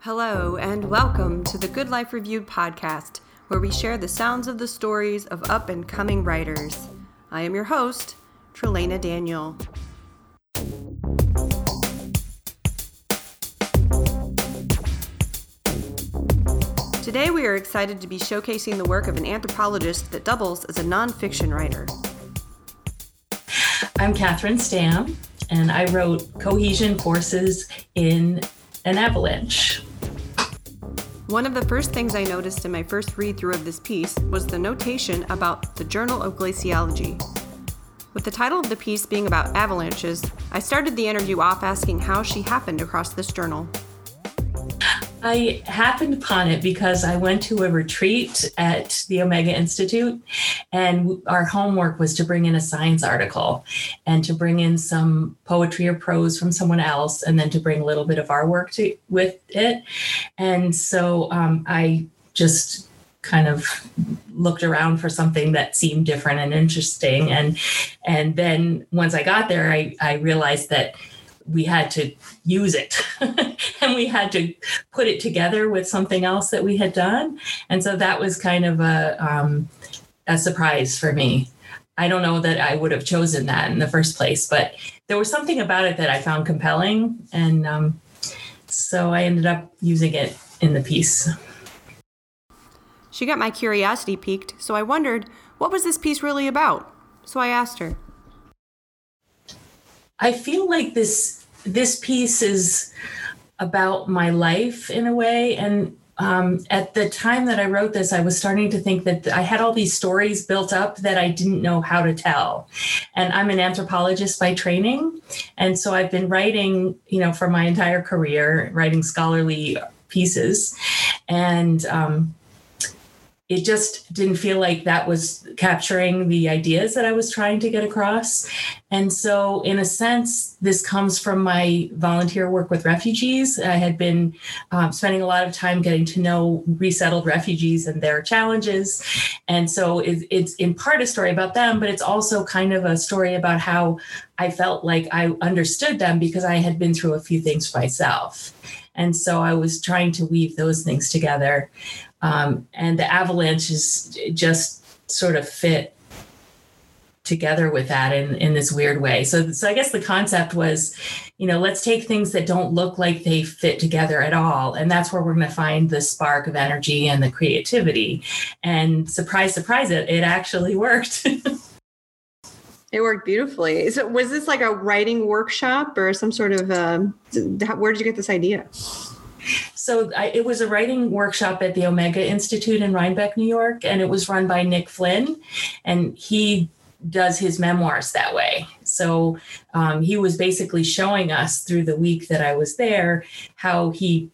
Hello, and welcome to the Good Life Review podcast, where we share the sounds of the stories of up and coming writers. I am your host, Trelana Daniel. Today, we are excited to be showcasing the work of an anthropologist that doubles as a nonfiction writer. I'm Kathryn Stam, and I wrote cohesion forces in an avalanche. One of the first things I noticed in my first read through of this piece was the notation about the Journal of Glaciology. With the title of the piece being about avalanches, I started the interview off asking how she happened across this journal. I happened upon it because I went to a retreat at the Omega Institute, and our homework was to bring in a science article and to bring in some poetry or prose from someone else, and then to bring a little bit of our work to, with it. And so um, I just kind of looked around for something that seemed different and interesting and and then once i got there i i realized that we had to use it. And we had to put it together with something else that we had done. And so that was kind of a um, a surprise for me. I don't know that i would have chosen that in the first place but there was something about it that i found compelling. And um, so i ended up using it in the piece. She got my curiosity piqued so i wondered what was this piece really about? So i asked her I feel like this this piece is about my life in a way and um, at the time that I wrote this, I was starting to think that I had all these stories built up that I didn't know how to tell. And I'm an anthropologist by training. And so I've been writing, you know, for my entire career, writing scholarly pieces. And um, it just didn't feel like that was capturing the ideas that I was trying to get across. And so, in a sense, this comes from my volunteer work with refugees. I had been um, spending a lot of time getting to know resettled refugees and their challenges. And so, it, it's in part a story about them, but it's also kind of a story about how I felt like I understood them because I had been through a few things myself. And so I was trying to weave those things together. Um, and the avalanches just sort of fit together with that in, in this weird way. So, so I guess the concept was, you know, let's take things that don't look like they fit together at all. And that's where we're going to find the spark of energy and the creativity. And surprise, surprise, it, it actually worked. it worked beautifully. So was this like a writing workshop or some sort of, um, where did you get this idea? So I, it was a writing workshop at the Omega Institute in Rhinebeck, New York, and it was run by Nick Flynn, and he does his memoirs that way. So um, he was basically showing us through the week that I was there how he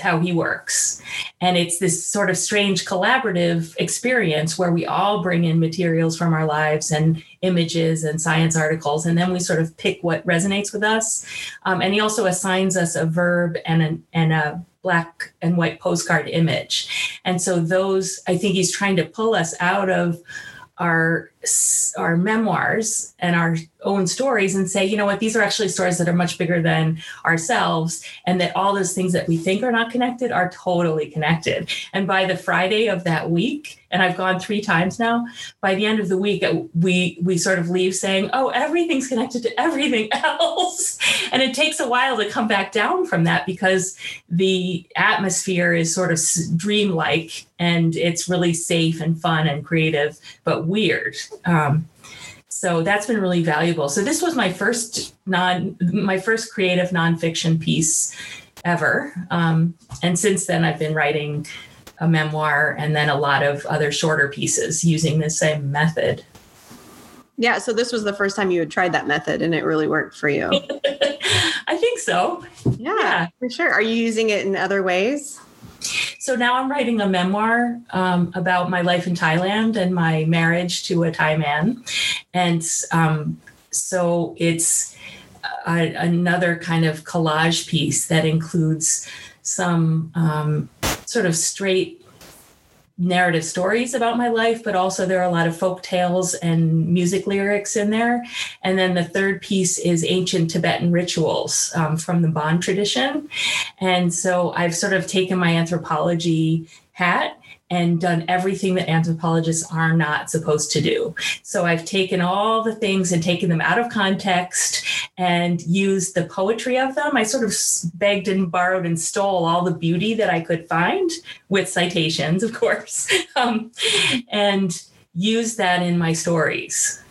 how he works. And it's this sort of strange collaborative experience where we all bring in materials from our lives and images and science articles, and then we sort of pick what resonates with us. Um, and he also assigns us a verb and a, and a black and white postcard image. And so those, I think he's trying to pull us out of our our memoirs and our own stories and say, you know what, these are actually stories that are much bigger than ourselves, and that all those things that we think are not connected are totally connected. And by the Friday of that week, and I've gone three times now, by the end of the week, uh, we we sort of leave saying, oh, everything's connected to everything else, and it takes a while to come back down from that because the atmosphere is sort of dreamlike and it's really safe and fun and creative, but weird. Um, so that's been really valuable. So this was my first non, my first creative nonfiction piece ever, um, and since then I've been writing a memoir and then a lot of other shorter pieces using the same method. Yeah, so this was the first time you had tried that method and it really worked for you. I think so. Yeah, yeah, for sure. Are you using it in other ways? So now I'm writing a memoir um, about my life in Thailand and my marriage to a Thai man. And um, so it's a, another kind of collage piece that includes some um, sort of straight narrative stories about my life, but also there are a lot of folk tales and music lyrics in there. And then the third piece is ancient Tibetan rituals um, from the Bon tradition. And so I've sort of taken my anthropology hat and done everything that anthropologists are not supposed to do. So I've taken all the things and taken them out of context and used the poetry of them. I sort of begged and borrowed and stole all the beauty that I could find with citations, of course, um, and used that in my stories.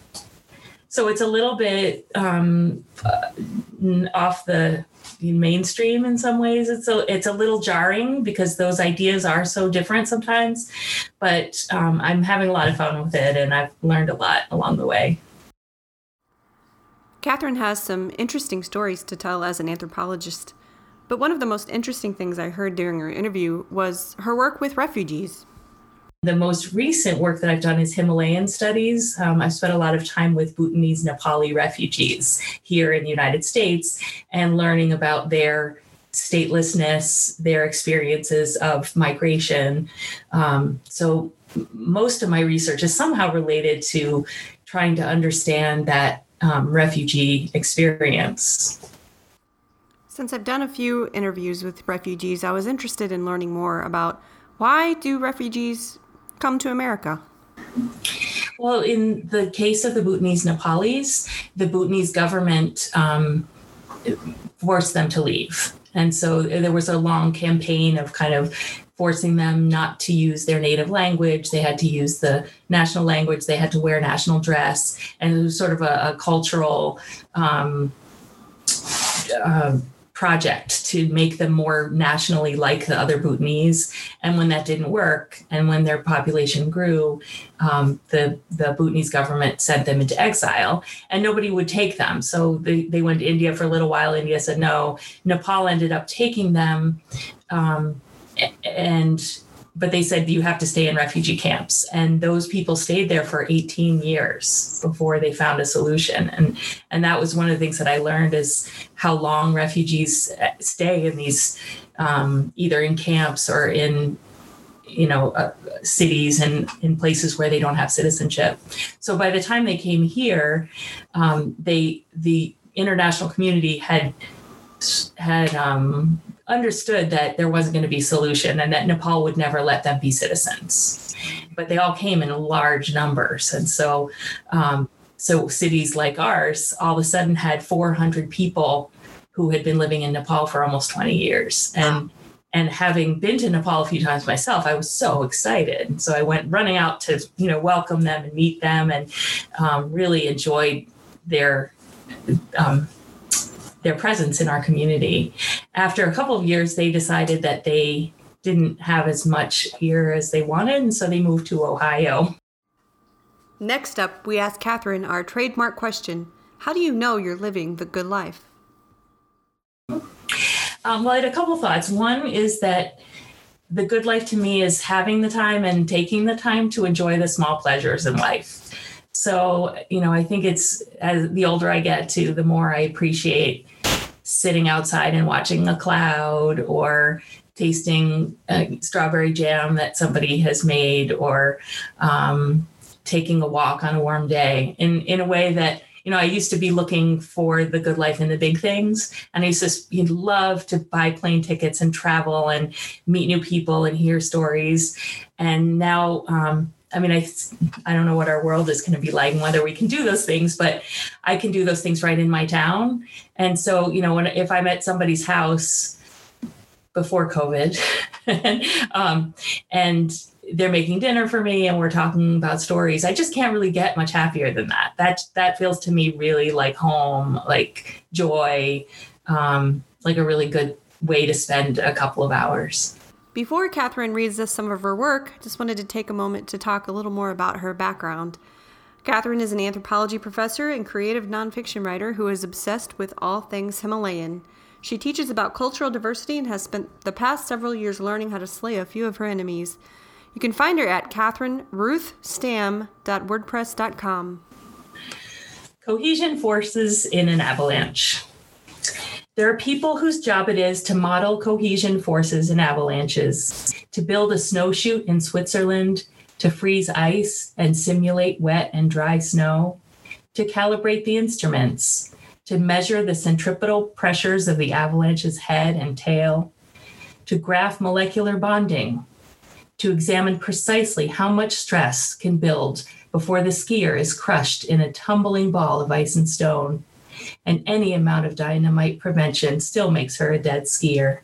So it's a little bit um, uh, off the mainstream in some ways. It's a it's a little jarring because those ideas are so different sometimes, but um, I'm having a lot of fun with it, and I've learned a lot along the way. Kathryn has some interesting stories to tell as an anthropologist, but one of the most interesting things I heard during her interview was her work with refugees. The most recent work that I've done is Himalayan studies. Um, I've spent a lot of time with Bhutanese Nepali refugees here in the United States and learning about their statelessness, their experiences of migration. Um, so, most of my research is somehow related to trying to understand that um, refugee experience. Since I've done a few interviews with refugees, I was interested in learning more about why do refugees come to America? Well, in the case of the Bhutanese Nepalis, the Bhutanese government um, forced them to leave. And so there was a long campaign of kind of forcing them not to use their native language. They had to use the national language, they had to wear national dress. And it was sort of a, a cultural um, uh, project to make them more nationally like the other Bhutanese. And when that didn't work, and when their population grew, um, the the Bhutanese government sent them into exile, and nobody would take them. So they, they went to India for a little while. India said no. Nepal ended up taking them, um, and but they said you have to stay in refugee camps. And those people stayed there for 18 years before they found a solution. And and that was one of the things that i learned is how long refugees uh, stay in these um, either in camps or in you know uh, cities and in places where they don't have citizenship. So by the time they came here um, they the international community had had um, understood that there wasn't going to be solution and that Nepal would never let them be citizens. But they all came in large numbers, and so um, so cities like ours all of a sudden had 400 people who had been living in Nepal for almost 20 years, and and having been to Nepal a few times myself, I was so excited. So I went running out to you know welcome them and meet them, and um, really enjoyed their um, their presence in our community. After a couple of years, they decided that they didn't have as much here as they wanted, and so they moved to Ohio. Next up, we ask Kathryn our trademark question How do you know you're living the good life? Um, well, I had a couple thoughts. One is that the good life to me is having the time and taking the time to enjoy the small pleasures in life. So, you know, I think it's as the older I get to, the more I appreciate sitting outside and watching a cloud or tasting a strawberry jam that somebody has made or um, taking a walk on a warm day in, in a way that you know, I used to be looking for the good life in the big things. And I used to you'd love to buy plane tickets and travel and meet new people and hear stories. And now um, I mean, I I don't know what our world is going to be like and whether we can do those things, but I can do those things right in my town. And so, you know, when if I'm at somebody's house before COVID, um, and they're making dinner for me and we're talking about stories, I just can't really get much happier than that. That that feels to me really like home, like joy, um, like a really good way to spend a couple of hours. Before Kathryn reads us some of her work, I just wanted to take a moment to talk a little more about her background. Kathryn is an anthropology professor and creative nonfiction writer who is obsessed with all things Himalayan. She teaches about cultural diversity and has spent the past several years learning how to slay a few of her enemies. You can find her at kathrynruthstam.wordpress.com. Cohesion forces in an avalanche. There are people whose job it is to model cohesion forces in avalanches, to build a snow chute in Switzerland, to freeze ice and simulate wet and dry snow, to calibrate the instruments, to measure the centripetal pressures of the avalanche's head and tail, to graph molecular bonding, to examine precisely how much stress can build before the skier is crushed in a tumbling ball of ice and stone. And any amount of dynamite prevention still makes her a dead skier.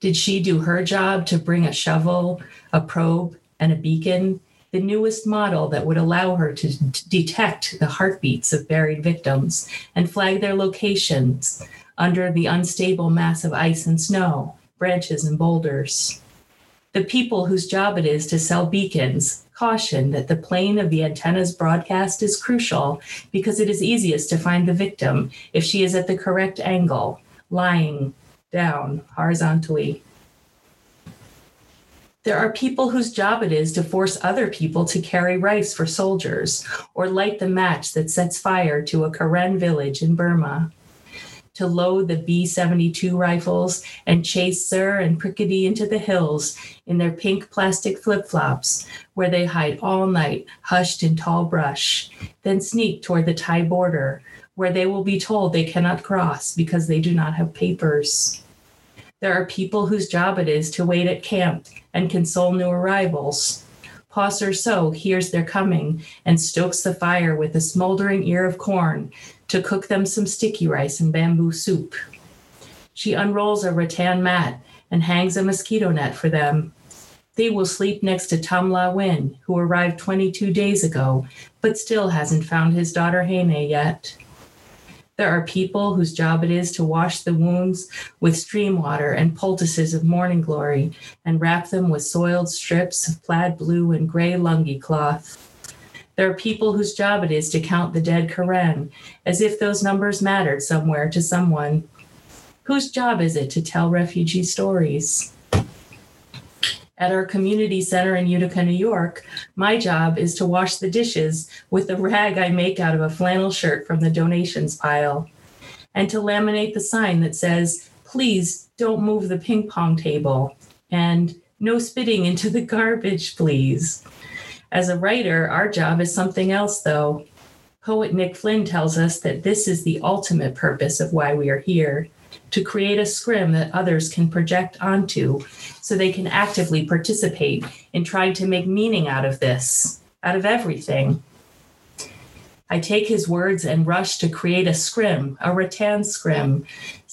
Did she do her job to bring a shovel, a probe, and a beacon, the newest model that would allow her to d- detect the heartbeats of buried victims and flag their locations under the unstable mass of ice and snow, branches and boulders. The people whose job it is to sell beacons caution that the plane of the antenna's broadcast is crucial because it is easiest to find the victim if she is at the correct angle, lying down horizontally. There are people whose job it is to force other people to carry rice for soldiers or light the match that sets fire to a Karen village in Burma to load the B 72 rifles and chase Sir and Prickety into the hills in their pink plastic flip flops, where they hide all night, hushed in tall brush, then sneak toward the Thai border, where they will be told they cannot cross because they do not have papers. There are people whose job it is to wait at camp and console new arrivals. Pa So hears their coming and stokes the fire with a smoldering ear of corn to cook them some sticky rice and bamboo soup. She unrolls a rattan mat and hangs a mosquito net for them. They will sleep next to Tam La Win, who arrived 22 days ago, but still hasn't found his daughter Hene yet. There are people whose job it is to wash the wounds with stream water and poultices of morning glory and wrap them with soiled strips of plaid blue and gray lungi cloth. There are people whose job it is to count the dead Karen, as if those numbers mattered somewhere to someone. Whose job is it to tell refugee stories? At our community center in Utica, New York, my job is to wash the dishes with the rag I make out of a flannel shirt from the donations pile, and to laminate the sign that says, Please don't move the ping pong table, and no spitting into the garbage, please. As a writer, our job is something else, though. Poet Nick Flynn tells us that this is the ultimate purpose of why we are here to create a scrim that others can project onto so they can actively participate in trying to make meaning out of this, out of everything. I take his words and rush to create a scrim, a rattan scrim,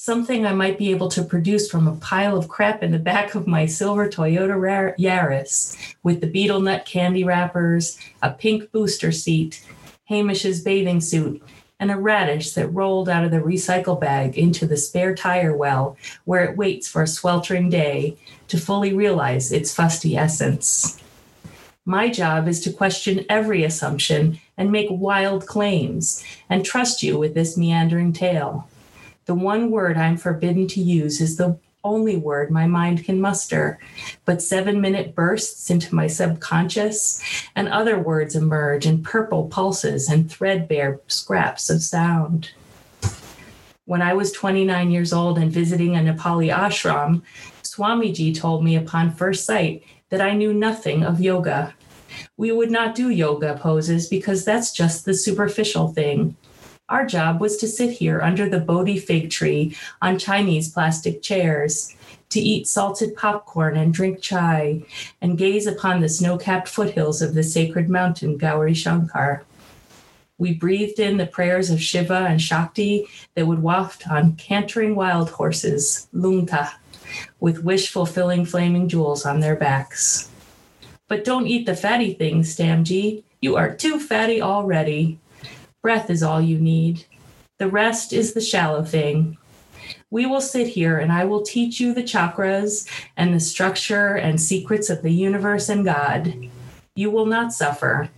something I might be able to produce from a pile of crap in the back of my silver Toyota Yaris with the betel nut candy wrappers, a pink booster seat, Hamish's bathing suit, and a radish that rolled out of the recycle bag into the spare tire well where it waits for a sweltering day to fully realize its fusty essence. My job is to question every assumption and make wild claims and trust you with this meandering tale. The one word I'm forbidden to use is the only word my mind can muster, but seven minute bursts into my subconscious, and other words emerge in purple pulses and threadbare scraps of sound. When I was 29 years old and visiting a Nepali ashram, Swamiji told me upon first sight that I knew nothing of yoga. We would not do yoga poses because that's just the superficial thing. Our job was to sit here under the Bodhi fig tree on Chinese plastic chairs, to eat salted popcorn and drink chai, and gaze upon the snow capped foothills of the sacred mountain Gauri Shankar. We breathed in the prayers of Shiva and Shakti that would waft on cantering wild horses, lungta, with wish fulfilling flaming jewels on their backs. But don't eat the fatty things, Stamji. You are too fatty already. Breath is all you need. The rest is the shallow thing. We will sit here and I will teach you the chakras and the structure and secrets of the universe and God. You will not suffer.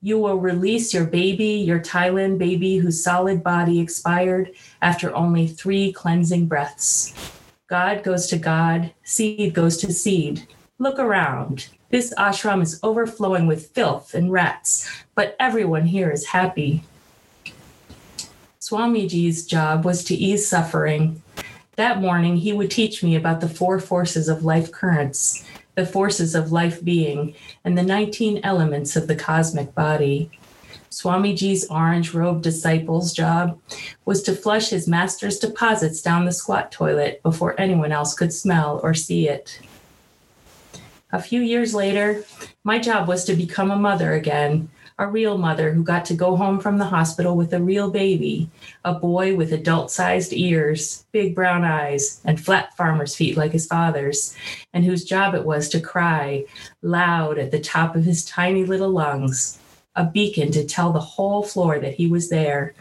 You will release your baby, your Thailand baby whose solid body expired after only three cleansing breaths. God goes to God, seed goes to seed. Look around. This ashram is overflowing with filth and rats, but everyone here is happy. Swamiji's job was to ease suffering. That morning, he would teach me about the four forces of life currents, the forces of life being, and the 19 elements of the cosmic body. Swamiji's orange robed disciple's job was to flush his master's deposits down the squat toilet before anyone else could smell or see it. A few years later, my job was to become a mother again, a real mother who got to go home from the hospital with a real baby, a boy with adult sized ears, big brown eyes, and flat farmer's feet like his father's, and whose job it was to cry loud at the top of his tiny little lungs, a beacon to tell the whole floor that he was there,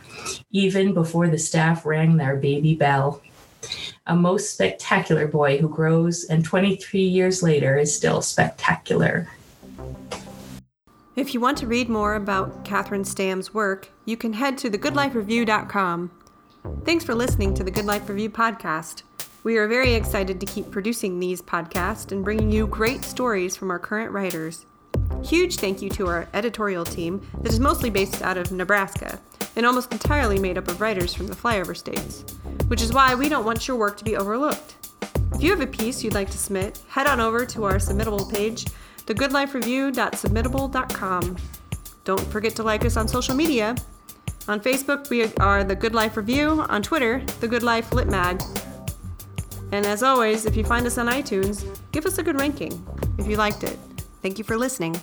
even before the staff rang their baby bell. A most spectacular boy who grows and 23 years later is still spectacular. If you want to read more about Kathryn Stam's work, you can head to thegoodlifereview.com. Thanks for listening to the Good Life Review podcast. We are very excited to keep producing these podcasts and bringing you great stories from our current writers. Huge thank you to our editorial team that is mostly based out of Nebraska and almost entirely made up of writers from the flyover states, which is why we don't want your work to be overlooked. If you have a piece you'd like to submit, head on over to our submittable page thegoodlifereview.submittable.com. Don't forget to like us on social media. On Facebook, we are The Good Life Review. On Twitter, The Good Life Lit Mag. And as always, if you find us on iTunes, give us a good ranking if you liked it. Thank you for listening.